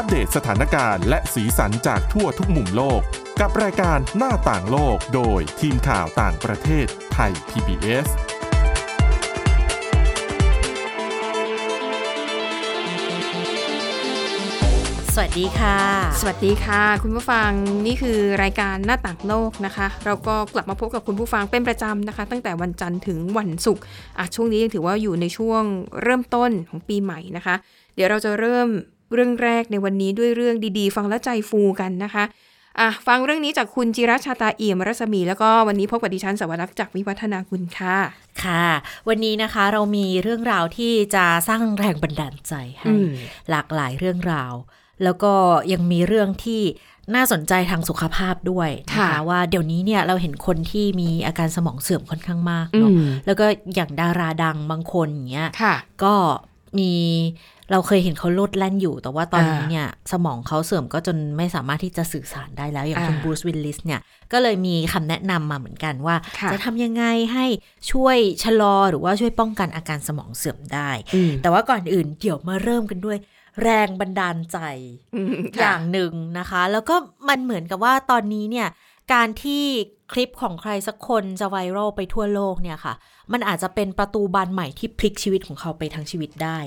อัปเดตสถานการณ์และสีสันจากทั่วทุกมุมโลก กับรายการหน้าต่างโลกโดยทีมข่าวต่างประเทศไทย PBS สวัสดีค่ะ สวัสดีค่ะ คุณผู้ฟังนี่คือรายการหน้าต่างโลกนะคะ เราก็กลับมาพบกับคุณผู้ฟังเป็นประจำนะคะ ตั้งแต่วันจันทร์ถึงวันศุกร์อะช่วงนี้ยังถือว่าอยู่ในช่วงเริ่มต้นของปีใหม่นะคะ เดี๋ยวเราจะเริ่ม เรื่องแรกในวันนี้ด้วยเรื่องดีๆ ฟังแล้วใจฟูกันนะคะอะฟังเรื่องนี้จากคุณจิรัชชาตาเอี่ยมรัศมี แล้วก็วันนี้พบกับดิฉันสวรักษ์จากวิวัฒนาคุณค่ะ ค่ะ วันนี้นะคะเรามีเรื่องราวที่จะสร้างแรงบันดาลใจให้อืมหลากหลายเรื่องราว แล้วก็ยังมีเรื่องที่น่าสนใจทางสุขภาพด้วยนะคะค่ะว่าเดี๋ยวนี้เนี่ยเราเห็นคนที่มีอาการสมองเสื่อมค่อนข้างมากเนาะอืมแล้วก็อย่างดาราดังบางคนอย่างเงี้ยค่ะก็ มีเราเคยเห็นเขาโลดแล่นอยู่ แต่ว่าตอนนี้อ่าเนี่ย สมองเขาเสื่อมก็จนไม่สามารถที่จะสื่อสารได้แล้ว อย่างอ่าคุณบรูซวิลลิสเนี่ย ก็เลยมีคำแนะนำมาเหมือนกันว่าค่ะจะทำยังไงให้ช่วยชะลอหรือว่าช่วยป้องกันอาการสมองเสื่อมได้อืมแต่ว่าก่อนอื่นเดี๋ยวมาเริ่มกันด้วย แรงบันดาลใจอืมอค่ะย่างหนึ่งนะคะ แล้วก็มันเหมือนกับว่าตอนนี้เนี่ยการที่ คลิปของใครสักคนจะไวรัลไปทั่วโลกเนี่ยค่ะ มันอาจจะเป็นประตูบานใหม่ที่พลิกชีวิตของเขาไปทั้งชีวิตได้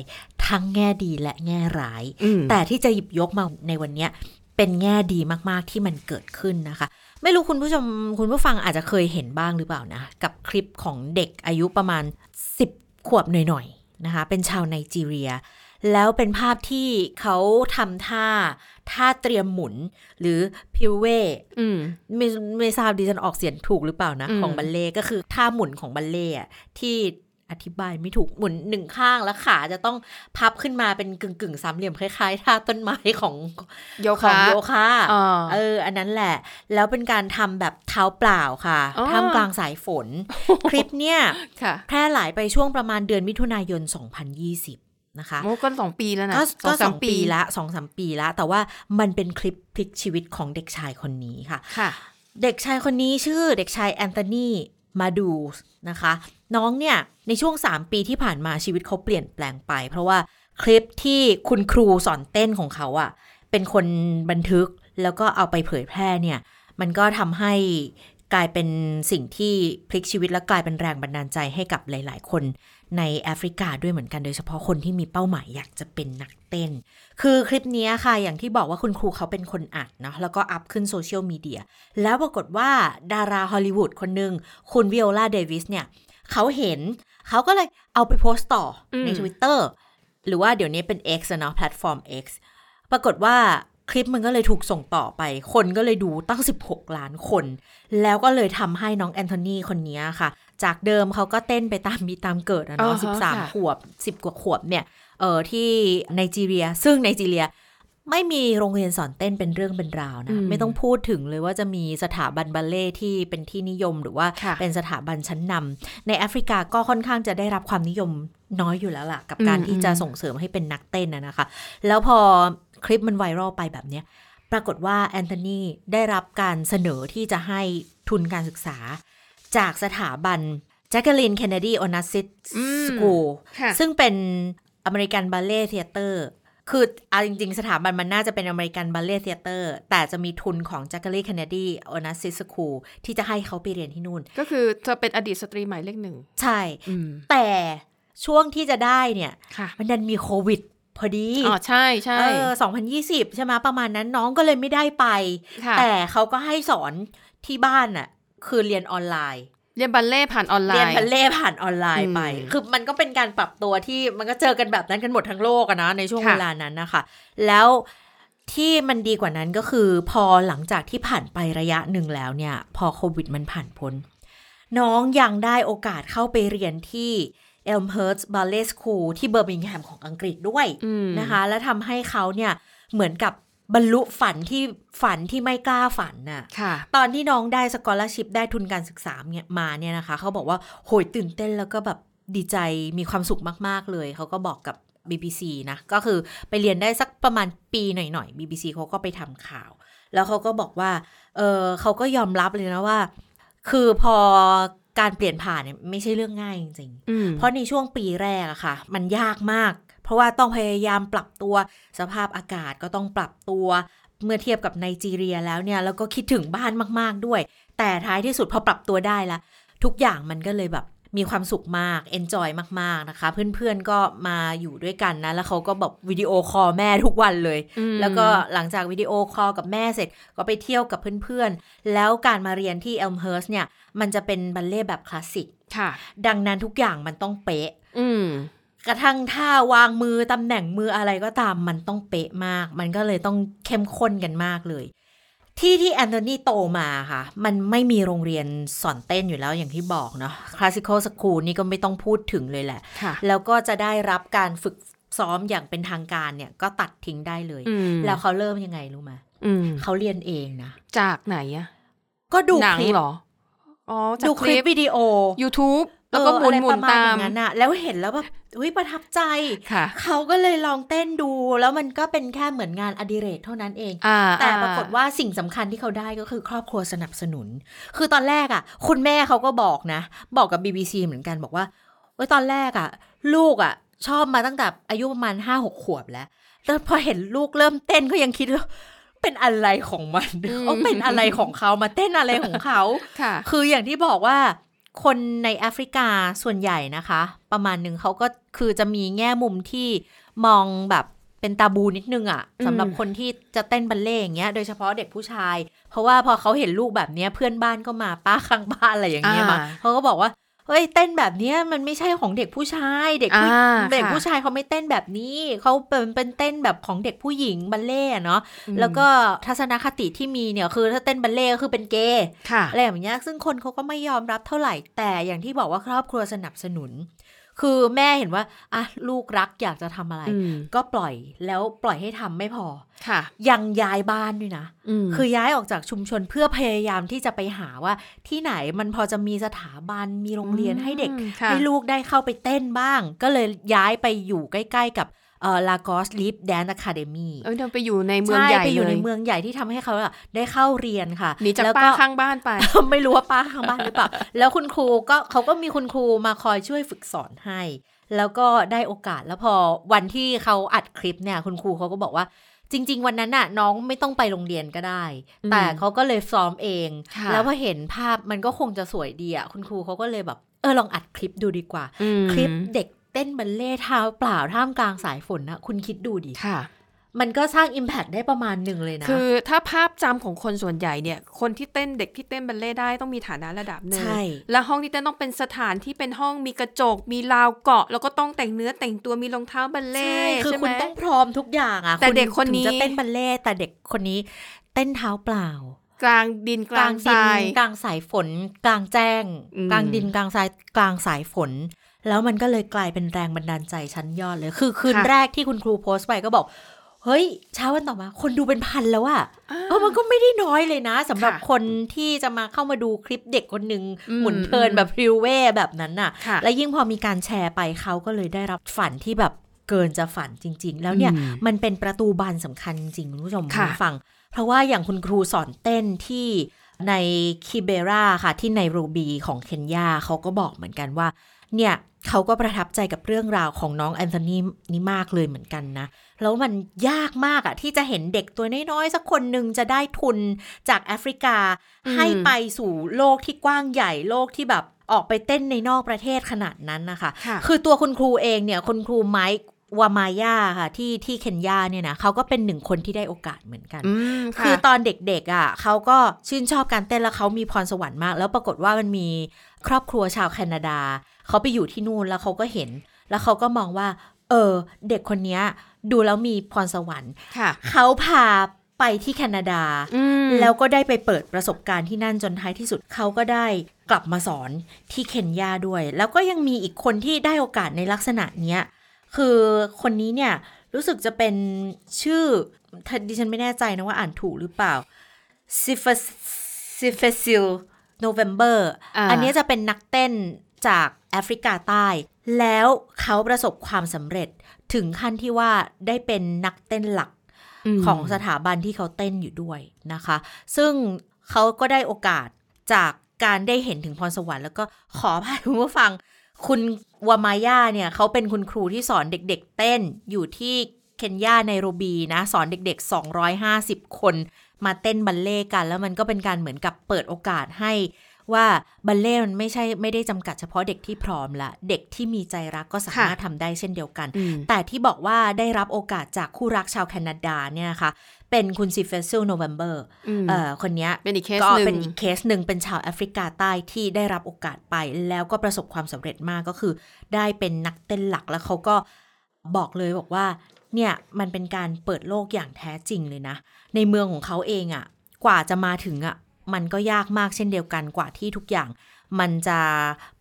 ทั้งแง่ดีและแง่ร้ายอืมแต่ที่จะหยิบยกมาในวันเนี้ยเป็นแง่ดีมากๆที่มันเกิดขึ้นนะคะ ไม่รู้คุณผู้ชมคุณผู้ฟังอาจจะเคยเห็นบ้างหรือเปล่านะ กับคลิปของเด็กอายุประมาณ 10 ขวบหน่อยๆนะคะ เป็นชาวไนจีเรีย แล้วเป็นภาพที่เขาทำท่าท่าเตรียมหมุนหรือพิวเวอืมไม่ไม่ทราบดิฉันออกเสียงถูกหรือเปล่านะอืมของบัลเล่ต์ก็คือท่าหมุนของบัลเล่ต์อะที่อธิบายไม่ถูกหมุนหนึ่งข้างแล้วขาจะต้องพับขึ้นมาเป็นกึ่งกึ่งๆสามเหลี่ยมคล้ายๆท่าต้นไม้ของโยของคะโยคะอ่าเออ อันนั้นแหละ แล้วเป็นการทำแบบเท้าเปล่าค่ะอ๋อท่ามกลางสายฝน คลิปเนี่ยค่ะแพร่หลายไปช่วงประมาณเดือนมิถุนายน 2020 นะคะโอ้ก็สองปีแล้วนะก็ก็สสอองงปีปีละสองสามปีละ แต่ว่ามันเป็นคลิปพลิกชีวิตของเด็กชายคนนี้ค่ะค่ะ เด็กชายคนนี้ชื่อเด็กชายแอนโทนีมาดูสนะคะ น้องเนี่ย ในช่วง 3 ปีที่ผ่านมาชีวิตเขาเปลี่ยนแปลงไป เพราะว่าคลิปที่คุณครูสอนเต้นของเขาอะ่ะ เป็นคนบันทึกแล้วก็เอาไปเผยแพร่เนี่ย มันก็ทำให้กลายเป็นสิ่งที่พลิกชีวิตและกลายเป็นแรงบันดาลใจให้กับหลาย ๆ คน ในแอฟริกาด้วยเหมือนกันโดยเฉพาะคนที่มีเป้าหมายอยากจะเป็นนักเต้น คือคลิปนี้ค่ะ อย่างที่บอกว่าคุณครูเขาเป็นคนอัดเนาะแล้วก็อัพขึ้นโซเชียลมีเดียแล้วปรากฏว่าดาราฮอลลีวูดคนหนึ่งคุณวิโอลาเดวิสเนี่ยเขาเห็นเขาก็เลยเอาไปโพสต์ต่อใน Twitter หรือว่าเดี๋ยวนี้เป็น X อะเนาะแพลตฟอร์ม X ปรากฏว่าคลิปมันก็เลยถูกส่งต่อไป คนก็เลยดูตั้ง 16 ล้านคน แล้วก็เลยทำให้น้องแอนโทนีคนนี้ค่ะ จากเดิมเขาก็เต้นไปตามมีตามเกิดอะอ๋เนาะอฮะค่ะ13ขวบ10กว่าขวบเนี่ยเออที่ไนจีเรีย ซึ่งไนจีเรียไม่มีโรงเรียนสอนเต้นเป็นเรื่องเป็นราวอืนะมไม่ต้องพูดถึงเลยว่าจะมีสถาบันบัลเล่ต์ที่เป็นที่นิยมหรือว่าค่ะเป็นสถาบันชั้นนำในแอฟริกาก็ค่อนข้างจะได้รับความนิยมน้อยอยู่แล้วล่ะ กับการอืมที่จะอืมส่งเสริมให้เป็นนักเต้นนะนะคะ แล้วพอคลิปมันไวรัลไปแบบเนี้ยปรากฏว่าแอนโทนีได้รับการเสนอที่จะให้ทุนการศึกษา จากสถาบัน Jacqueline Kennedy Onassis อืม School ค่ะซึ่งเป็น American Ballet Theatre คือเอาจริง ๆ สถาบันมันน่าจะเป็น American Ballet Theatre แต่จะมีทุนของ Jacqueline Kennedy Onassis School ที่จะให้เขาไปเรียนที่นู่น ก็คือเธอเป็นอดีตสตรีหมายเลขหนึ่ง ใช่อืมแต่ช่วงที่จะได้เนี่ยค่ะมันดันมีโควิดพอดี อ๋อ ใช่ใช่เออ2020 ใช่ไหมประมาณนั้นน้องก็เลยไม่ได้ไปค่ะแต่เขาก็ให้สอนที่บ้านน่ะ คือเรียนออนไลน์ เรียนบัลเล่ต์ผ่านออนไลเรียนน์บัลเล่ต์ผ่านออนไลน์ไปอืมคือมันก็เป็นการปรับตัวที่มันก็เจอกันแบบนั้นกันหมดทั้งโลกอะนะในช่วงค่ะเวลานั้นนะคะ แล้วที่มันดีกว่านั้นก็คือ พอหลังจากที่ผ่านไประยะหนึ่งแล้วเนี่ย พอโควิดมันผ่านพ้น น้องยังได้โอกาสเข้าไปเรียนที่ Elmhurst Ballet School ที่เบอร์มิงแฮมของอังกฤษด้วยอืมนะคะ และทำให้เขาเนี่ยเหมือนกับ บรรลุฝันที่ฝันที่ไม่กล้าฝันน่ะค่ะตอนที่น้องได้สกอ l ชิพได้ทุนการศึกษาเนี่ยมาเนี่ยนะคะ เขาบอกว่าโหยตื่นเต้นแล้วก็แบบดีใจมีความสุขมาก ๆ เลย เขาก็บอกกับ BBC นะ ก็คือไปเรียนได้สักประมาณปีหน่อยๆ BBC เขาก็ไปทำข่าว แล้วเขาก็บอกว่า เออเขาก็ยอมรับเลยนะว่า คือพอการเปลี่ยนผ่านเนี่ยไม่ใช่เรื่องง่ายจริงๆอืมเพราะในช่วงปีแรกอะค่ะ มันยากมาก เพราะว่าต้องพยายามปรับตัวสภาพอากาศก็ต้องปรับตัว เมื่อเทียบกับไนจีเรียแล้วเนี่ยแล้วก็คิดถึงบ้านมากๆด้วย แต่ท้ายที่สุดพอปรับตัวได้ละทุกอย่างมันก็เลยแบบมีความสุขมาก enjoy มาก ๆ นะคะ เพื่อนๆ ก็มาอยู่ด้วยกันนะ แล้วเขาก็แบบวิดีโอคอลแม่ทุกวันเลยอืมแล้วก็หลังจากวิดีโอคอลกับแม่เสร็จ ก็ไปเที่ยวกับเพื่อนๆ แล้วการมาเรียนที่เอลมเฮิร์สเนี่ย มันจะเป็นบัลเล่ต์แบบคลาสสิกค่ะดังนั้นทุกอย่างมันต้องเป๊ะอืม กระทั่งท่าวางมือตำแหน่งมืออะไรก็ตามมันต้องเป๊ะมาก มันก็เลยต้องเข้มข้นกันมากเลย ที่ที่แอนโทนีโตมาค่ะ มันไม่มีโรงเรียนสอนเต้นอยู่แล้วอย่างที่บอกเนาะ classical school นี่ก็ไม่ต้องพูดถึงเลยแหละค่ะแล้วก็จะได้รับการฝึกซ้อมอย่างเป็นทางการเนี่ยก็ตัดทิ้งได้เลยอืมแล้วเขาเริ่มยังไงรู้ไหมอืมเขาเรียนเองนะ จากไหนอะก็ดูหนังคลิปเหรอ อ๋อจากดูคลิปวิดีโอ YouTube แล้วก็หมุนเอออะไรหมุปนระมาณตาอมย่างนั้นอะแล้วเห็นแล้วแบบ อุ้ยประทับใจค่ะเขาก็เลยลองเต้นดู แล้วมันก็เป็นแค่เหมือนงานอดิเรกเท่านั้นเองอ่าแต่อ่ปรากฏว่าสิ่งสำคัญที่เขาได้ก็คือครอบครัวสนับสนุน คือตอนแรกอะคุณแม่เขาก็บอกนะ บอกกับ BBC เหมือนกันบอกว่าเอ้ยตอนแรกอะลูกอะชอบมาตั้งแต่อายุประมาณห้าหกขวบแล้วแล้วพอเห็นลูกเริ่มเต้นก็ยังคิดว่าเป็นอะไรของมันเขาเป็นอะไรของเขามาเต้นอะไรของเขาค่ะคืออย่างที่บอกว่า คนในแอฟริกาส่วนใหญ่นะคะ ประมาณหนึ่งเขาก็คือจะมีแง่มุมที่มองแบบเป็นตาบูนิดนึงอะ่ะอืมสำหรับคนที่จะเต้นบัลเล่ต์อย่างเงี้ยโดยเฉพาะเด็กผู้ชาย เพราะว่าพอเขาเห็นลูกแบบเนี้ยเพื่อนบ้านก็มาป้าข้างบ้านอะไรอย่างเงี้ยมาเขาก็บอกว่า เฮ้ยเต้นแบบเนี้ยมันไม่ใช่ของเด็กผู้ชาย เด็กผู้อ่าเด็กค่ะผู้ชายเขาไม่เต้นแบบนี้เขาเป็นเป็นเต้นแบบของเด็กผู้หญิงบัลเล่ต์อะเนาะอืมแล้วก็ทัศนคติที่มีเนี่ยคือถ้าเต้นบัลเล่ต์ก็คือเป็นเกย์ค่ะอะไรแบบเนี้ยซึ่งคนเขาก็ไม่ยอมรับเท่าไหร่แต่อย่างที่บอกว่าครอบครัวสนับสนุน คือแม่เห็นว่าอะลูกรักอยากจะทำอะไรอืมก็ปล่อยแล้วปล่อยให้ทำไม่พอค่ะ ยังย้ายบ้านด้วยนะมคือย้ายออกจากชุมชนเพื่อพยายามที่จะไปหาว่าที่ไหนมันพอจะมีสถาบันมีโรงเรียนให้เด็กอืมค่ะให้ลูกได้เข้าไปเต้นบ้าง ก็เลยย้ายไปอยู่ใกล้ ๆ กับ เอ่อ Lagos Lip Dance Academy เออเดินไปอยู่ในเมืองใช่ใหญ่ไปอยู่เลในยเมืองใหญ่ที่ทำให้เขาอะได้เข้าเรียนค่ะหนีจากแล้วป้าข้างบ้านไป ไม่รู้ว่าป้าข้างบ้านหรือเปล่า แล้วคุณครูก็เขาก็มีคุณครูมาคอยช่วยฝึกสอนให้ แล้วก็ได้โอกาสแล้วพอวันที่เขาอัดคลิปเนี่ย คุณครูเขาก็บอกว่าจริง ๆ วันนั้นน่ะน้องไม่ต้องไปโรงเรียนก็ได้อืมแต่เขาก็เลยซ้อมเองค่ะแล้วพอเห็นภาพมันก็คงจะสวยดีอะคุณครูเขาก็เลยแบบ เออลองอัดคลิปดูดีกว่าอืมคลิปเด็ก เต้นบัลเล่ต์เท้าเปล่าท่ามกลางสายฝนนะคุณคิดดูดิค่ะ มันก็สร้าง Impact ได้ประมาณหนึ่งเลยนะ คือถ้าภาพจำของคนส่วนใหญ่เนี่ย คนที่เต้นเด็กที่เต้นบัลเล่ต์ได้ต้องมีฐานะระดับหนึ่งใช่และห้องที่เต้นต้องเป็นสถานที่เป็นห้องมีกระจก มีราวเกาะ แล้วก็ต้องแต่งเนื้อแต่งตัวมีรองเท้าบัลเล่ต์คือใช่ไหคุมณต้องพร้อมทุกอย่างอะแต่ณเด็กคนนี้ถึงจะเต้นบัลเล่ต์แต่เด็กคนนี้ เต้นเท้าเปล่ากลางดินกลางทดิรายกลางสายฝน กลางแจ้งอืมกลางดินกลางทรายกลางสายฝน แล้วมันก็เลยกลายเป็นแรงบันดาลใจชั้นยอดเลย คือคืนแรกที่คุณครูโพสต์ไปก็บอก เฮ้ย เช้าวันต่อมา คนดูเป็นพันแล้วอะอ่าเออมันก็ไม่ได้น้อยเลยนะสำหรับค่ะคนที่จะมาเข้ามาดูคลิปเด็กคนหนึ่งอืมหมุนเพลินแบบริวเว่แบบนั้นน่ะค่ะ และยิ่งพอมีการแชร์ไปเขาก็เลยได้รับฝันที่แบบเกินจะฝันจริง ๆ แล้วเนี่ยอืมมันเป็นประตูบานสำคัญจริงๆคุณผู้ชมค่ะณผู้ฟัง เพราะว่าอย่างคุณครูสอนเต้นที่ในคิเบราค่ะที่ในโรบีของเคนยาเขาก็บอกเหมือนกันว่า เนี่ยเขาก็ประทับใจกับเรื่องราวของน้องแอนโทนีนี่มากเลยเหมือนกันนะ แล้วมันยากมากอะที่จะเห็นเด็กตัวน้อยๆ สักคนหนึ่งจะได้ทุนจากแอฟริกาอืมให้ไปสู่โลกที่กว้างใหญ่โลกที่แบบออกไปเต้นในนอกประเทศขนาดนั้นนะคะค่ะคือตัวคุณครูเองเนี่ยคุณครูไมค์วามายาค่ะที่ที่เคนยาเนี่ยนะเขาก็เป็นหนึ่งคนที่ได้โอกาสเหมือนกันอืมค่ะคือตอนเด็กๆอะเขาก็ชื่นชอบการเต้นแล้วเขามีพรสวรรค์มาก แล้วปรากฏว่ามันมีครอบครัวชาวแคนาดา เขาไปอยู่ที่นู่นแล้วเขาก็เห็น แล้วเขาก็มองว่า เออ เด็กคนเนี้ยดูแล้วมีพรสวรรค์ค่ะเขาพาไปที่แคนาดาอืมแล้วก็ได้ไปเปิดประสบการณ์ที่นั่นจนท้ายที่สุดเขาก็ได้กลับมาสอนที่เคนยาด้วย แล้วก็ยังมีอีกคนที่ได้โอกาสในลักษณะเนี้ยคือคนนี้เนี่ยรู้สึกจะเป็นชื่อถ้าดิฉันไม่แน่ใจนะว่าอ่านถูกหรือเปล่าซิฟซิฟซิลโนเวมเบอร์อ่าอันนี้จะเป็นนักเต้นจาก แอฟริกาใต้ แล้วเขาประสบความสำเร็จถึงขั้นที่ว่าได้เป็นนักเต้นหลักมของสถาบันที่เขาเต้นอยู่ด้วยนะคะ ซึ่งเขาก็ได้โอกาสจากการได้เห็นถึงพรสวรรค์แล้วก็ขอพายคุณผู้ฟัง คุณวามายาเนี่ยเขาเป็นคุณครูที่สอนเด็กๆเต้นอยู่ที่เคนยาในโรบีนะสอนเด็กๆ 250 คน มาเต้นบัลเล่ต์กัน แล้วมันก็เป็นการเหมือนกับเปิดโอกาสให้ ว่าบัลเล่ต์มันไม่ใช่ไม่ได้จำกัดเฉพาะเด็กที่พร้อมละ เด็กที่มีใจรักก็สามารถทำได้เช่นเดียวกันอืมแต่ที่บอกว่าได้รับโอกาสจากคู่รักชาวแคนาดาเนี่ยนะคะเป็นคุณซิเฟซิล November อืมเอ่อคนเนี้ยเป็นอีกเคสก็หนึ่งเป็นอีกเคสหนึ่งเป็นชาวแอฟริกาใต้ที่ได้รับโอกาสไป แล้วก็ประสบความสำเร็จมากก็คือ ได้เป็นนักเต้นหลักแล้วเขาก็บอกเลยบอกว่าเนี่ยมันเป็นการเปิดโลกอย่างแท้จริงเลยนะ ในเมืองของเขาเองอะ่ะ กว่าจะมาถึงอะ่ะ มันก็ยากมากเช่นเดียวกันกว่าที่ทุกอย่าง มันจะ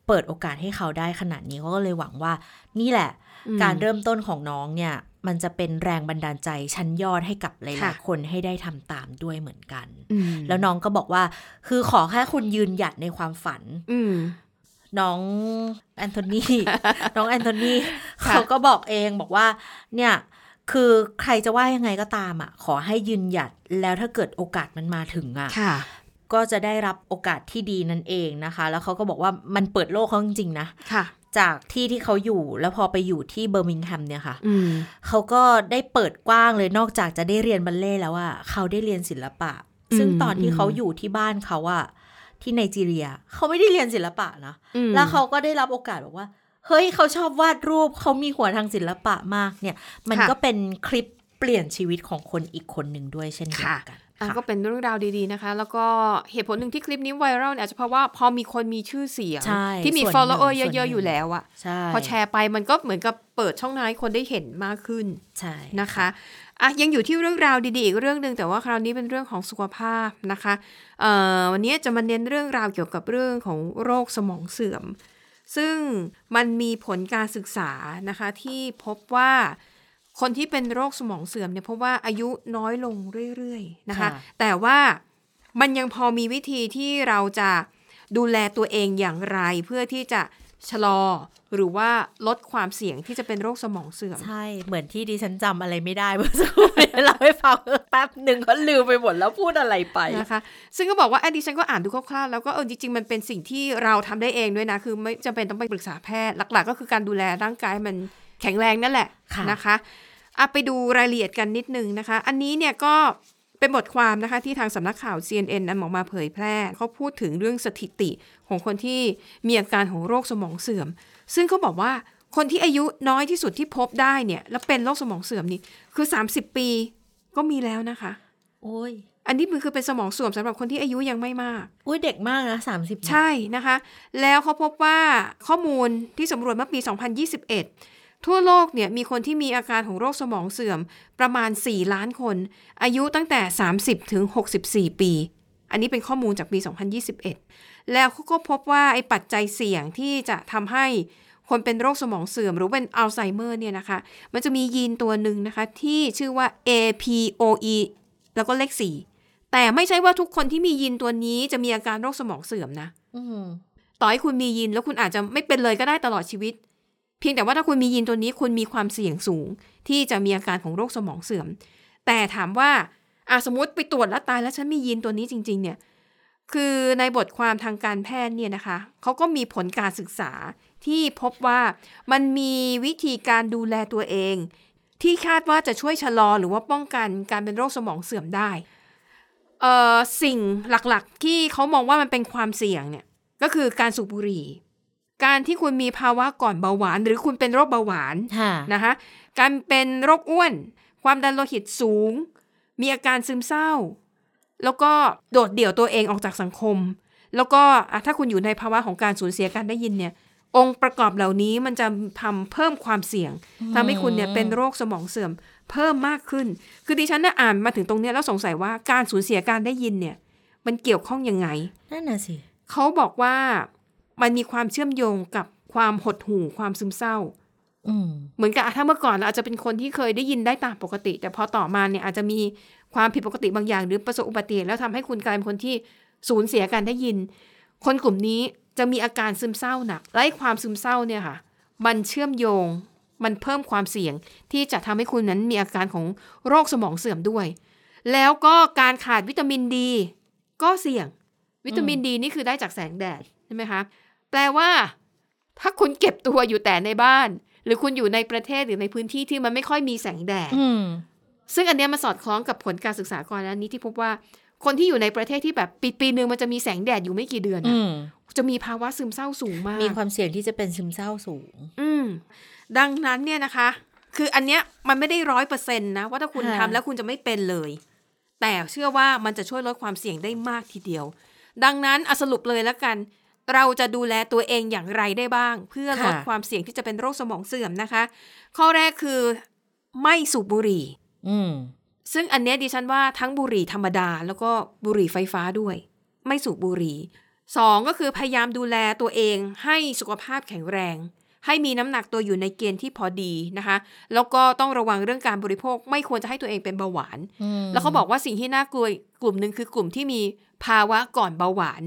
เปิดโอกาสให้เขาได้ขนาดนี้เขาก็เลยหวังว่า นี่แหละอืมการเริ่มต้นของน้องเนี่ย มันจะเป็นแรงบันดาลใจชั้นยอดให้กับหค่ะลายๆคนให้ได้ทำตามด้วยเหมือนกันอืมแล้วน้องก็บอกว่า คือขอแค่คุณยืนหยัดในความฝันอืมน้องแอนโทนีน้องแอนโทนีค่ะเขาก็บอกเองบอกว่า เนี่ยคือใครจะว่ายังไงก็ตามอะ ขอให้ยืนหยัดแล้วถ้าเกิดโอกาสมันมาถึงอะค่ะ ก็จะได้รับโอกาสที่ดีนั่นเองนะคะ แล้วเขาก็บอกว่ามันเปิดโลกเขาจริงๆนะค่ะ จากที่ที่เขาอยู่แล้วพอไปอยู่ที่เบอร์มิงแฮมเนี่ยค่ะอืมเขาก็ได้เปิดกว้างเลยนอกจากจะได้เรียนบัลเล่ต์แล้วอะเขาได้เรียนศิลปะอืมซึ่งตอนที่อืมเขาอยู่ที่บ้านเขาอะที่ไนจีเรีย เขาไม่ได้เรียนศิลปะนะอืมแล้วเขาก็ได้รับโอกาสบอกว่า เฮ้ยเขาชอบวาดรูปเขามีหัวทางศิลปะมากเนี่ย มันค่ะก็เป็นคลิปเปลี่ยนชีวิตของคนอีกคนหนึ่งด้วยเช่นเดียวกัน อะค่ะก็เป็นเรื่องราวดีๆนะคะ แล้วก็เหตุผลหนึ่งที่คลิปนี้ไวรัลเนี่ยอาจจะเพราะว่าพอมีคนมีชื่อเสียงใช่ที่มีส่วนหนึ่ง follower ส่วนหนึ่งเยอะๆ อยู่แล้วอะใช่พอแชร์ไปมันก็เหมือนกับเปิดช่องทางให้คนได้เห็นมากขึ้นใช่นะคะอะยังอยู่ที่เรื่องราวดีๆอีกเรื่องหนึ่งแต่ว่าคราวนี้เป็นเรื่องของสุขภาพนะคะเอ่อวันนี้จะมาเน้นเรื่องราวเกี่ยวกับเรื่องของโรคสมองเสื่อม ซึ่งมันมีผลการศึกษานะคะที่พบว่า คนที่เป็นโรคสมองเสื่อมเนี่ยพบว่าอายุน้อยลงเรื่อยๆนะคะแต่ว่ามันยังพอมีวิธีที่เราจะดูแลตัวเองอย่างไร เพื่อที่จะชะลอหรือว่าลดความเสี่ยงที่จะเป็นโรคสมองเสื่อม ใช่เหมือนที่ดิฉันจำอะไรไม่ได้เมื่อสักครู่นี้เราให้ฟังแป๊บหนึ่งก็ลืมไปหมดแล้วพูดอะไรไป นะคะซึ่งก็บอกว่าอะดิฉันก็อ่านดูคร่าวๆแล้วก็เออจริงๆมันเป็นสิ่งที่เราทำได้เองด้วยนะ คือไม่จำเป็นต้องไปปรึกษาแพทย์หลักๆ ก็คือการดูแลร่างกายให้มัน แข็งแรงนั่นแหละค่ะนะคะอะไปดูรายละเอียดกันนิดนึงนะคะ อันนี้เนี่ยก็เป็นบทความนะคะที่ทางสำนักข่าว CNN นำออกมาเผยแพร่เขาพูดถึงเรื่องสถิติของคนที่มีอาการของโรคสมองเสื่อม ซึ่งเขาบอกว่าคนที่อายุน้อยที่สุดที่พบได้เนี่ยแล้วเป็นโรคสมองเสื่อมนี่คือ 30 ปีก็มีแล้วนะคะ โอ้ยอันนี้มันคือเป็นสมองเสื่อมสำหรับคนที่อายุยังไม่มากอุ้ยเด็กมากนะสามสิบใช่นะคะ แล้วเขาพบว่าข้อมูลที่สำรวจเมื่อปี 2021 ทั่วโลกเนี่ยมีคนที่มีอาการของโรคสมองเสื่อมประมาณ 4 ล้านคน อายุตั้งแต่ 30 ถึง 64 ปี อันนี้เป็นข้อมูลจากปี 2021 แล้วเขาก็พบว่าไอ้ปัจจัยเสี่ยงที่จะทำให้คนเป็นโรคสมองเสื่อม หรือเป็นอัลไซเมอร์เนี่ยนะคะ มันจะมียีนตัวหนึ่งนะคะ ที่ชื่อว่า APOE แล้วก็เลข 4 แต่ไม่ใช่ว่าทุกคนที่มียีนตัวนี้จะมีอาการโรคสมองเสื่อมนะอืมต่อให้คุณมียีนแล้วคุณอาจจะไม่เป็นเลยก็ได้ตลอดชีวิต เพียงแต่ว่าถ้าคุณมียีนตัวนี้คุณมีความเสี่ยงสูง ที่จะมีอาการของโรคสมองเสื่อม แต่ถามว่าอะสมมติไปตรวจแล้วตายแล้วฉันมียีนตัวนี้จริง ๆ เนี่ย คือในบทความทางการแพทย์เนี่ยนะคะเขาก็มีผลการศึกษาที่พบว่ามันมีวิธีการดูแลตัวเอง ที่คาดว่าจะช่วยชะลอหรือว่าป้องกันการเป็นโรคสมองเสื่อมได้สิ่งหลักๆที่เขามองว่ามันเป็นความเสี่ยงเนี่ยก็คือการสูบบุหรี่ การที่คุณมีภาวะก่อนเบาหวาน หรือคุณเป็นโรคเบาหวานค่ะนะคะการเป็นโรคอ้วน ความดันโลหิตสูง มีอาการซึมเศร้า แล้วก็โดดเดี่ยวตัวเองออกจากสังคม แล้วก็อะถ้าคุณอยู่ในภาวะของการสูญเสียการได้ยินเนี่ยองค์ประกอบเหล่านี้มันจะทำเพิ่มความเสี่ยงทำให้คุณเนี่ยเป็นโรคสมองเสื่อมเพิ่มมากขึ้น คือดิฉันน่ะอ่านมาถึงตรงเนี้ยแล้วสงสัยว่าการสูญเสียการได้ยินเนี่ย มันเกี่ยวข้องยังไง นั่นน่ะสิเขาบอกว่า มันมีความเชื่อมโยงกับความหดหู่ความซึมเศร้าอืมเหมือนกับอะถ้าเมื่อก่อนเราอาจจะเป็นคนที่เคยได้ยินได้ตามปกติ แต่พอต่อมาเนี่ยอาจจะมีความผิดปกติบางอย่าง หรือประสบอุบัติเหตุแล้วทำให้คุณกลายเป็นคนที่สูญเสียการได้ยิน คนกลุ่มนี้จะมีอาการซึมเศร้าหนักและไอ้ความซึมเศร้าเนี่ยค่ะ มันเชื่อมโยง มันเพิ่มความเสี่ยงที่จะทำให้คุณนั้นมีอาการของโรคสมองเสื่อมด้วย แล้วก็การขาดวิตามินดี ก็เสี่ยง วิตามินดีนี่คือได้จากแสงแดดใช่ไหมคะ แปลว่า ถ้าคุณเก็บตัวอยู่แต่ในบ้าน หรือคุณอยู่ในประเทศหรือในพื้นที่ที่มันไม่ค่อยมีแสงแดดอืมซึ่งอันเนี้ยมาสอดคล้องกับผลการศึกษาก่อนหน้านี้ที่พบว่า คนที่อยู่ในประเทศที่แบบปีปีหนึ่งมันจะมีแสงแดดอยู่ไม่กี่เดือนอือะมจะมีภาวะซึมเศร้าสูงมาก มีความเสี่ยงที่จะเป็นซึมเศร้าสูง อืม ดังนั้นเนี่ยนะคะ คืออันเนี้ยมันไม่ได้ร้อยเปอร์เซ็นต์นะ ว่าถ้าคุณค่ะทำแล้วคุณจะไม่เป็นเลย แต่เชื่อว่ามันจะช่วยลดความเสี่ยงได้มากทีเดียว ดังนั้นเอาสรุปเลยแล้วกัน เราจะดูแลตัวเองอย่างไรได้บ้าง เพื่อลดความเสี่ยงที่จะเป็นโรคสมองเสื่อมนะคะ ข้อแรกคือไม่สูบบุหรี่ อืมซึ่งอันเนี้ยดิฉันว่าทั้งบุหรี่ธรรมดา แล้วก็บุหรี่ไฟฟ้าด้วย ไม่สูบบุหรี่สองก็คือพยายามดูแลตัวเองให้สุขภาพแข็งแรง ให้มีน้ำหนักตัวอยู่ในเกณฑ์ที่พอดีนะคะ แล้วก็ต้องระวังเรื่องการบริโภค ไม่ควรจะให้ตัวเองเป็นเบาหวาน แล้วเขาบอกว่าสิ่งที่น่ากลัวอีกกลุ่มหนึ่งคือกลุ่มที่มีภาวะก่อนเบาหวาน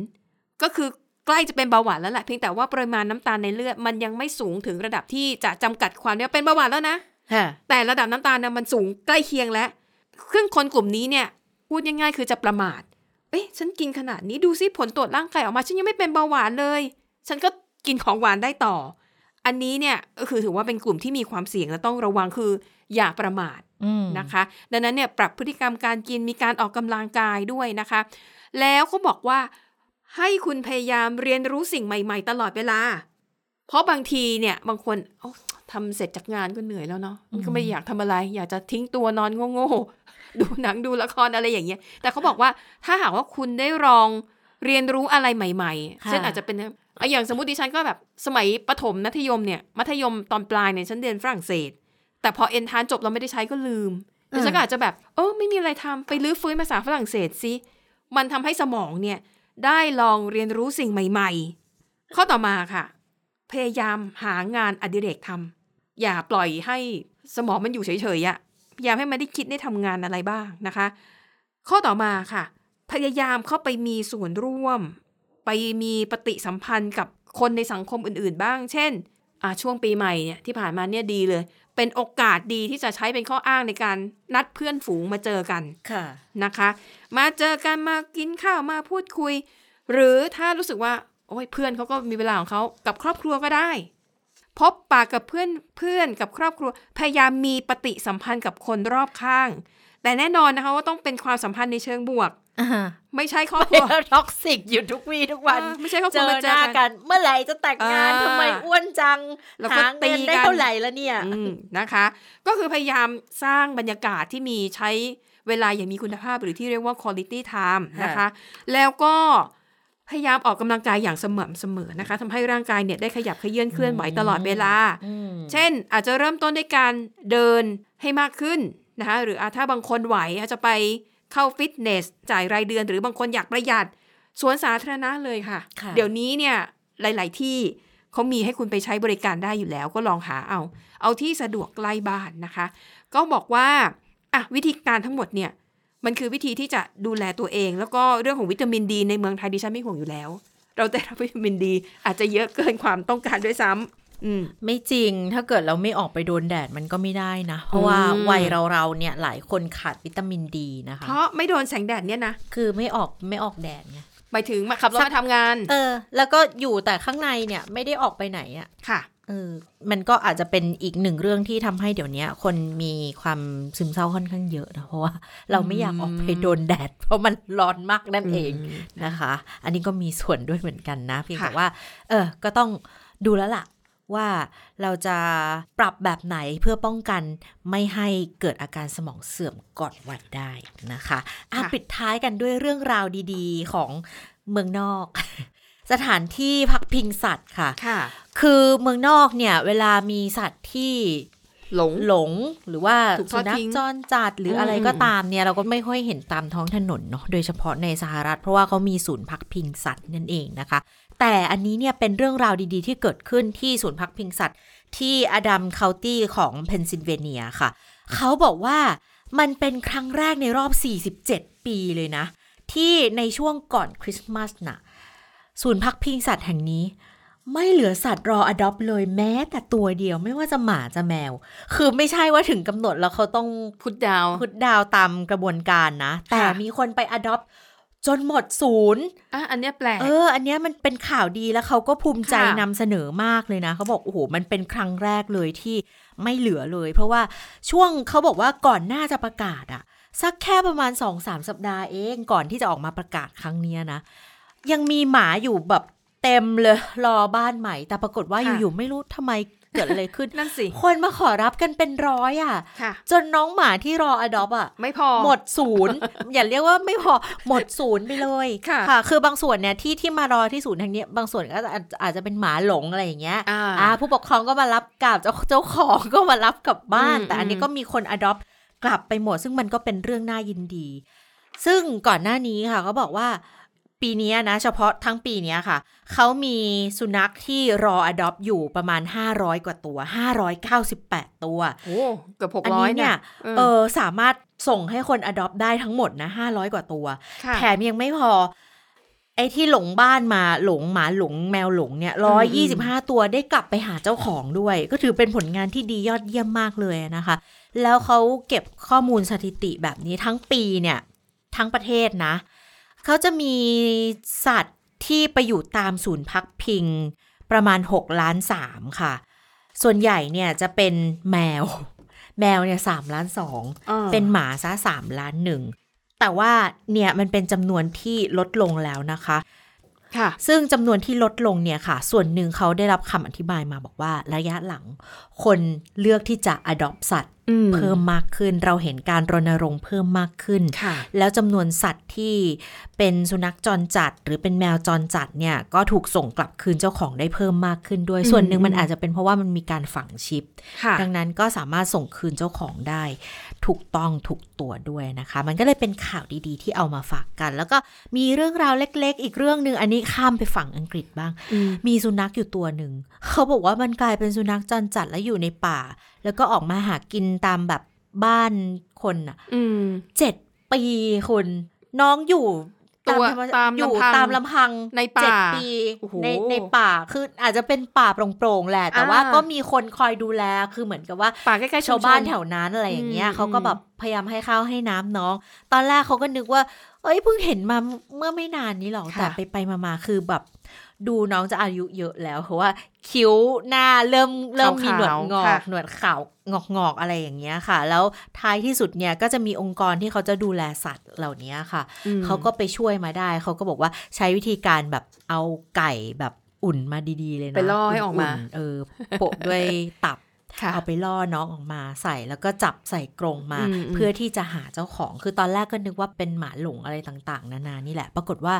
ก็คือ ใกล้จะเป็นเบาหวานแล้วแหละเพียงแต่ว่าปริมาณน้ำตาลในเลือดมันยังไม่สูงถึงระดับที่จะจำกัดความเนี่ยเป็นเบาหวานแล้วนะค่ะแต่ระดับน้ำตาลนะมันสูงใกล้เคียงแล้วครึ่งคนกลุ่มนี้เนี่ยพูดง่ายๆคือจะประมาท เอ๊ะฉันกินขนาดนี้ดูซิผลตรวจร่างกายออกมาฉันยังไม่เป็นเบาหวานเลย ฉันก็กินของหวานได้ต่อ อันนี้เนี่ยก็คือถือว่าเป็นกลุ่มที่มีความเสี่ยงและต้องระวังคืออย่าประมาทอืมนะคะ ดังนั้นเนี่ยปรับพฤติกรรมการกินมีการออกกำลังกายด้วยนะคะ แล้วเขาบอกว่า ให้คุณพยายามเรียนรู้สิ่งใหม่ ๆ ตลอดเวลา เพราะบางทีเนี่ยบางคนโอ้ทำเสร็จจากงานก็เหนื่อยแล้วเนาะมันก็ไม่อยากทำอะไร อยากจะทิ้งตัวนอนโง่ๆดูหนังดูละครอะไรอย่างเงี้ย แต่เขาบอกว่าถ้าหากว่าคุณได้ลองเรียนรู้อะไรใหม่ๆค่ะเช่นอาจจะเป็นอะอย่างสมมติดิฉันก็แบบสมัยประถมมัธยมเนี่ย มัธยมตอนปลายเนี่ยฉันเรียนฝรั่งเศส แต่พอเอ็นทานจบเราไม่ได้ใช้ก็ลืมดิฉันก็อาจจะแบบเออไม่มีอะไรทำไปรื้อฟื้นภาษาฝรั่งเศสสิมันทำให้สมองเนี่ย ได้ลองเรียนรู้สิ่งใหม่ ๆ ข้อต่อมาค่ะ พยายามหางานอดิเรกทำอย่าปล่อยให้สมองมันอยู่เฉยๆอะพยายามให้มันได้คิดได้ทำงานอะไรบ้างนะคะ ข้อต่อมาค่ะ พยายามเข้าไปมีส่วนร่วม ไปมีปฏิสัมพันธ์กับคนในสังคมอื่นๆ บ้าง เช่น อ่าช่วงปีใหม่เนี่ยที่ผ่านมาเนี่ยดีเลย เป็นโอกาสดีที่จะใช้เป็นข้ออ้างในการนัดเพื่อนฝูงมาเจอกันค่ะนะคะ มาเจอกันมากินข้าวมาพูดคุย หรือถ้ารู้สึกว่าโอ้ยเพื่อนเขาก็มีเวลาของเขากับครอบครัวก็ได้ พบปากกับเพื่อนเพื่อนกับครอบครัว พยายามมีปฏิสัมพันธ์กับคนรอบข้าง แต่แน่นอนนะคะว่าต้องเป็นความสัมพันธ์ในเชิงบวกอ่า ไม่ใช่ครอบครัวท็อกซิกอยู่ทุกวีทุกวันเออไม่ใช่ครอบคเจรัวอมาหเจอน้ากักันนเมื่อไหร่จะแต่งงานอ่าทำไมอ้วนจังแล้วก็หาเงินตีได้กันเท่าไหร่แล้วเนี่ยอืมนะคะ ก็คือพยายามสร้างบรรยากาศที่มีใช้เวลาอย่างมีคุณภาพหรือที่เรียกว่า quality time นะคะค่ะแล้วก็พยายามออกกำลังกายอย่างสม่ำเสมอนะคะทำให้ร่างกายเนี่ยได้ขยับเขยื้อนเคลื่อนไหวตลอดเวลาอืมเช่น อาจจะเริ่มต้นด้วยการเดินให้มากขึ้นนะคะหรืออาถ้าบางคนไหวอาจจะไป เข้าฟิตเนส จ่ายรายเดือนหรือบางคนอยากประหยัดสวนสาธารณะเลยค่ะค่ะเดี๋ยวนี้เนี่ยหลาย ๆ ที่เขามีให้คุณไปใช้บริการได้อยู่แล้ว ก็ลองหาเอา เอาที่สะดวกใกล้บ้านนะคะ ก็บอกว่าอะวิธีการทั้งหมดเนี่ยมันคือวิธีที่จะดูแลตัวเอง แล้วก็เรื่องของวิตามินดีในเมืองไทยดิฉันไม่ห่วงอยู่แล้ว เราได้รับวิตามินดี อาจจะเยอะเกินความต้องการด้วยซ้ำอืม ไม่จริงถ้าเกิดเราไม่ออกไปโดนแดดมันก็ไม่ได้นะ เพราะว่าอืมวัยเราเราๆเนี่ยหลายคนขาดวิตามินดีนะคะ เพราะไม่โดนแสงแดดเนี่ยนะ คือไม่ออกไม่ออกแดดไงหมายถึงมาขับรถมาทำงาน เออ แล้วก็อยู่แต่ข้างในเนี่ยไม่ได้ออกไปไหนอะ่ะ ค่ะเออมันก็อาจจะเป็นอีกหนึ่งเรื่องที่ทำให้เดี๋ยวนี้คนมีความซึมเศร้าค่อนข้างเยอะนะ เพราะว่าเราไม่อยากออกไปโดนแดด เพราะมันร้อนมากนั่นเองอืมนะคะ อันนี้ก็มีส่วนด้วยเหมือนกันนะเพียงค่ะแต่ว่า เออ ก็ต้องดูแล้วล่ะ ว่าเราจะปรับแบบไหนเพื่อป้องกันไม่ให้เกิดอาการสมองเสื่อมก่อนวัยได้นะคะอะปิดท้ายกันด้วยเรื่องราวดีๆของเมืองนอก สถานที่พักพิงสัตว์ค่ะค่ะ คือเมืองนอกเนี่ยเวลามีสัตว์ที่หลงหลงหรือว่าถูกทสุอดนัขทิ้งจรจัดหรืออะไรอืมก็ตามเนี่ย เราก็ไม่ค่อยเห็นตามท้องถนนเนาะโดยเฉพาะในสหรัฐ เพราะว่าเขามีศูนย์พักพิงสัตว์นั่นเองนะคะ แต่อันนี้เนี่ยเป็นเรื่องราวดีๆ ที่เกิดขึ้นที่ศูนย์พักพิงสัตว์ ที่ Adams County ของเพนซิลเวเนียค่ะ เขาบอกว่ามันเป็นครั้งแรกในรอบ 47 ปีเลยนะ ที่ในช่วงก่อนคริสต์มาสน่ะศูนย์พักพิงสัตว์แห่งนี้ ไม่เหลือสัตว์รออดอปเลยแม้แต่ตัวเดียวไม่ว่าจะหมาจะแมว คือไม่ใช่ว่าถึงกำหนดแล้วเขาต้องพุทดาวพุดดาวตามกระบวนการนะ แต่มีคนไปอดอป จนหมดศูนย์อะอันเนี้ยแปลก เออ อันเนี้ยมันเป็นข่าวดีแล้วเขาก็ภูมิใจค่ะนำเสนอมากเลยนะเขาบอกโอ้โหมันเป็นครั้งแรกเลยที่ไม่เหลือเลย เพราะว่าช่วงเขาบอกว่าก่อนหน้าจะประกาศอะสักแค่ประมาณสองสามสัปดาห์เองก่อนที่จะออกมาประกาศครั้งเนี้ยนะยังมีหมาอยู่แบบ เต็มเลยรอบ้านใหม่ แต่ปรากฏว่าค่ะอยู่ๆไม่รู้ทำไมเกิดอะไรขึ้นนั่นสิคนมาขอรับกันเป็นร้อยอะค่ะ จนน้องหมาที่รออดอปอะไม่พอหมดศูนย์อย่าเรียกว่าไม่พอหมดศูนย์ไปเลยค่ะ คือบางส่วนเนี่ยที่ที่มารอที่ศูนย์ทางเนี้ยบางส่วนก็อาจอาจจะเป็นหมาหลงอะไรอย่างเงี้ยอ่าผู้ปกครองก็มารับกลับเจ้าเจ้าของก็มารับกลับบ้านอืมแต่อันนี้อืมก็มีคนอดอปกลับไปหมด ซึ่งมันก็เป็นเรื่องน่ายินดี ซึ่งก่อนหน้านี้ค่ะเขาบอกว่า ปีเนี้ยนะ เฉพาะทั้งปีเนี้ยค่ะ เขามีสุนัขที่รออดอปอยู่ประมาณ 500 กว่าตัว 598 ตัว โอ้เกือบหกอันร้อยนี้เนี่เนี่ยยเออสามารถส่งให้คนอดอปได้ทั้งหมดนะห้าร้อยกว่าตัวค่ะแถมยังไม่พอ ไอ้ที่หลงบ้านมาหลงหมาหลงแมวหลงเนี่ยร้อยยี่สิบห้าตัวได้กลับไปหาเจ้าของด้วย ก็ถือเป็นผลงานที่ดียอดเยี่ยมมากเลยนะคะ แล้วเขาเก็บข้อมูลสถิติแบบนี้ทั้งปีเนี่ย ทั้งประเทศนะ เขาจะมีสัตว์ที่ไปอยู่ตามศูนย์พักพิง ประมาณ 6 ล้านสามค่ะ ส่วนใหญ่เนี่ยจะเป็นแมว แมวเนี่ยสามล้านสองอ่าเป็นหมาซะสามล้านหนึ่งแต่ว่าเนี่ยมันเป็นจำนวนที่ลดลงแล้วนะคะค่ะซึ่งจำนวนที่ลดลงเนี่ยค่ะ ส่วนหนึ่งเขาได้รับคำอธิบายมาบอกว่าระยะหลังคนเลือกที่จะ adopt สัตว์อืมเพิ่มมากขึ้น เราเห็นการรณรงค์เพิ่มมากขึ้นค่ะแล้วจำนวนสัตว์ที่เป็นสุนัขจรจัด หรือเป็นแมวจรจัดเนี่ยก็ถูกส่งกลับคืนเจ้าของได้เพิ่มมากขึ้นด้วยอืมส่วนหนึ่งมันอืมอาจจะเป็นเพราะว่ามันมีการฝังชิปค่ะดังนั้นก็สามารถส่งคืนเจ้าของได้ ถูกต้องถูกตัวด้วยนะคะ มันก็เลยเป็นข่าวดีๆ ที่เอามาฝากกัน แล้วก็มีเรื่องราวเล็ก ๆ อีกเรื่องหนึ่งอันนี้ข้ามไปฝั่งอังกฤษบ้างอืมมีสุนัขอยู่ตัวหนึ่งเขาบอกว่ามันกลายเป็นสุนัขจรจัดแล้วอยู่ในป่า แล้วก็ออกมาหากินตามแบบบ้านคนอะอืมเจ็ดปีคุณน้องอยู่ตัวธรรชตามอยู่ลำพังตามลำพังในป่าเจ็ดปีโอ้โหในในป่าคืออาจจะเป็นป่าโปร่งๆแหละ แต่ว่าอ่าก็มีคนคอยดูแลคือเหมือนกับว่าป่าใกล้ๆชุชามวชบ้านนแถวนั้นอะไรอย่างเงี้ยอืมเขาก็แบบพยายามให้ข้าวให้น้ำน้อง ตอนแรกเขาก็นึกว่า เอ้ยเพิ่งเห็นมาเมื่อไม่นานนี้หรอกค่ะแต่ไปไปๆมาๆคือแบบ ดูน้องจะอายุเยอะแล้ว เพราะว่าคิ้วหน้าเริ่มเริ่มมีหนวดงอค่ะกหนวดขาวงอกงอกๆอะไรอย่างเงี้ยค่ะ แล้วท้ายที่สุดเนี่ยก็จะมีองค์กรที่เขาจะดูแลสัตว์เหล่านี้ค่ะอืมเขาก็ไปช่วยมาได้ เขาก็บอกว่าใช้วิธีการแบบเอาไก่แบบอุ่นมาดีๆเลยนะไปล่อให้ออกมานๆเออโปะด้วยตับค่ะเอาไปล่อน้องออกมาใส่แล้วก็จับใส่กรงมาอืมเพื่อที่จะหาเจ้าของคือตอนแรกก็นึกว่าเป็นหมาหลงอะไรต่าง ๆ นานานี่แหละ ปรากฏว่า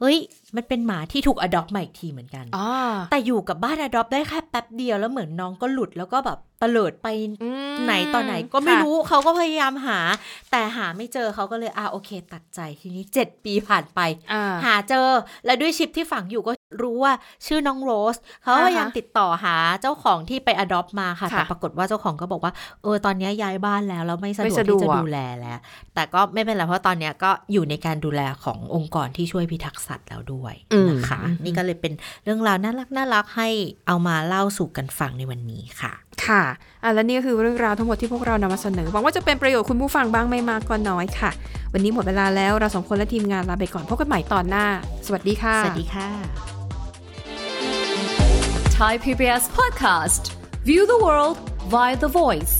เฮ้ย มันเป็นหมาที่ถูกอดอปมาอีกทีเหมือนกันอ๋อแต่อยู่กับบ้านอดอปได้แค่แป๊บเดียวแล้วเหมือนน้องก็หลุดแล้วก็แบบเตลิดไปอืมไหนต่อไหนก็ไม่ค่ะรู้เขาก็พยายามหา แต่หาไม่เจอเขาก็เลยอ่าโอเค ตัดใจทีนี้เจ็ดปีผ่านไปอ่าหาเจอแล้วด้วยชิปที่ฝังอยู่ก็รู้ว่าชื่อน้องโรสเขาก็อ่าฮะพยายามติดต่อหาเจ้าของที่ไปอดอปมาค่ะค่ะแต่ปรากฏว่าเจ้าของก็บอกว่าเออตอนนี้ย้ายบ้านแล้วแล้วไม่สะดไม่วกสะดวกที่จะดูแลแล้ว แต่ก็ไม่เป็นไรเพราะตอนเนี้ยก็อยู่ในการดูแลขององค์กรที่ช่วยพิทักษ์สัตว์แล้วด้วยนะคะ นี่ก็เลยเป็นเรื่องราวน่ารักน่ารักให้เอามาเล่าสู่กันฟังในวันนี้ค่ะ ค่ะอะและนี่ก็คือเรื่องราวทั้งหมดที่พวกเรานำมาเสนอหวังว่าจะเป็นประโยชน์คุณผู้ฟังบ้างไม่มากก็น้อยค่ะ วันนี้หมดเวลาแล้วเราสองคนและทีมงานลาไปก่อนพบกันใหม่ตอนหน้า สวัสดีค่ะ สวัสดีค่ะ Thai PBS podcast. View the world via the voice.